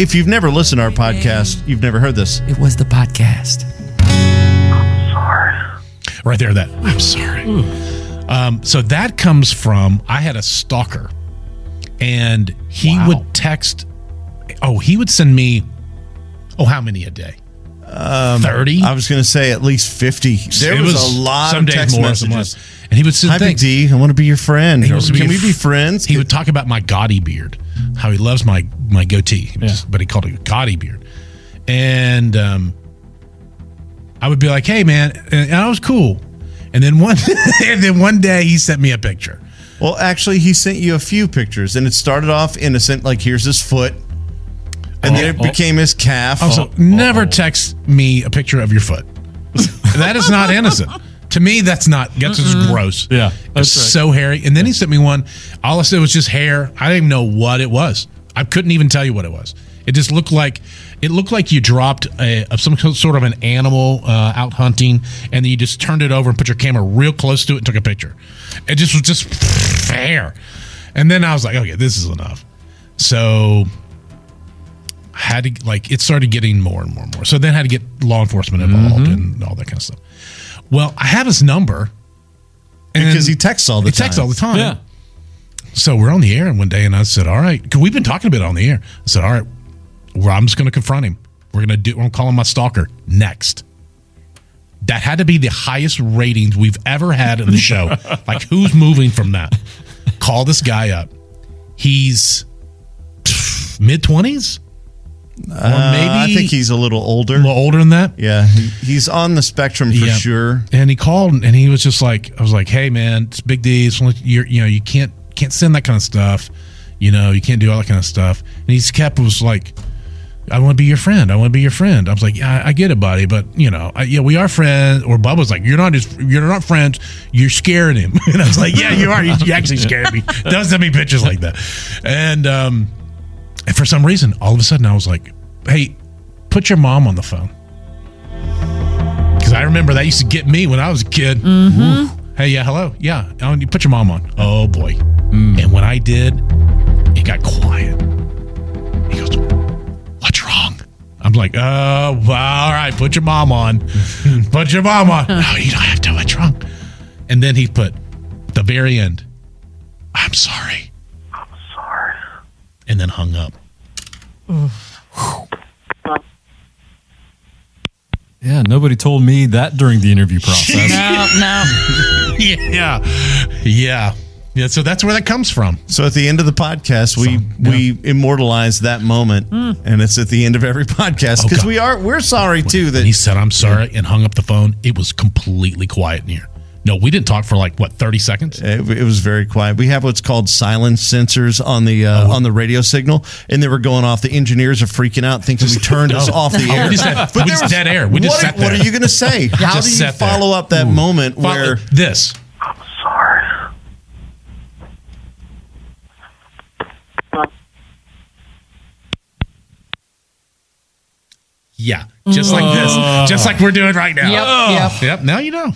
If you've never listened to our podcast, you've never heard this. It was the podcast. Sorry, right there that i'm sorry um, so that comes from i had a stalker and he Wow. would text oh he would send me oh how many a day 30 I was going to say at least 50. There It was, a lot some of days text more, some messages. less. and he would send Hi, Big things D. I want to be your friend. Or wants to be Can a we be friends? he would talk about my gaudy beard how he loves my my goatee He was- but he called it a gaudy beard and um i would be like hey man and i was cool and then one and then one day he sent me a picture Well, actually, he sent you a few pictures, and it started off innocent, like here's his foot, and then it Oh, oh. became his calf. Also, never text me a picture of your foot. that is not innocent. To me, that's not. That's just gross. Yeah, it's that's right. so hairy. And then he sent me one. All I said was just hair. I didn't even know what it was. I couldn't even tell you what it was. It just looked like it looked like you dropped a, some sort of an animal uh, out hunting, and then you just turned it over and put your camera real close to it and took a picture. It just was just hair. And then I was like, okay, this is enough. So I had to like it started getting more and more and more. So then I had to get law enforcement involved and all that kind of stuff. Well, I have his number. And because he texts all the he time. texts all the time. Yeah. So we're on the air one day, and I said, "All right," because we've been talking about it on the air. I said, "All right, well, I'm just going to confront him. We're going to do. I'm calling my stalker next." That had to be the highest ratings we've ever had in the show. like, who's moving from that? Call this guy up. He's mid twenties, or Uh, maybe I think he's a little older. a little older than that. yeah, he, he's on the spectrum for Yeah. sure. And he called and he was just like, I was like, hey man, it's Big D. It's only- you're, you know, you can't can't send that kind of stuff. You know, you can't do all that kind of stuff. And he just kept was like, I want to be your friend. I want to be your friend. I was like, yeah, I get it, buddy, but you know, I, yeah, we are friends. Or Bubba's like, you're not just you're not friends. You're scaring him. And I was like, yeah, you are. You, you actually scared me. Don't send me pictures like that. And um, and for some reason, all of a sudden, I was like, hey, put your mom on the phone. Because I remember that used to get me when I was a kid. Woo. Hey, yeah, hello. Yeah. Oh, you put your mom on. Oh, boy. Mm. And when I did, it got quiet. He goes, What's wrong? I'm like, Oh, well, all right. Put your mom on. put your mom on. no, you don't have to. What's wrong? And then he put the very end, I'm sorry. I'm sorry. And then hung up. Yeah, nobody told me that during the interview process. No, no. Yeah. Yeah. Yeah. So that's where that comes from. So at the end of the podcast, we we immortalize that moment, and it's at the end of every podcast Oh, because God. we are we're sorry too that he said, I'm sorry, and hung up the phone. It was completely quiet in here. No, we didn't talk for like, what, 30 seconds? It, it was very quiet. We have what's called silence sensors on the uh, Oh. on the radio signal, and they were going off. The engineers are freaking out, thinking we turned us off the Oh, air. we just had- we there just dead air. We just what, sat what are you going to say? How just do you sat there. follow up that moment Follow- where this. Yeah, just like this, just like we're doing right now. Yep, yep. Yep. Now you know.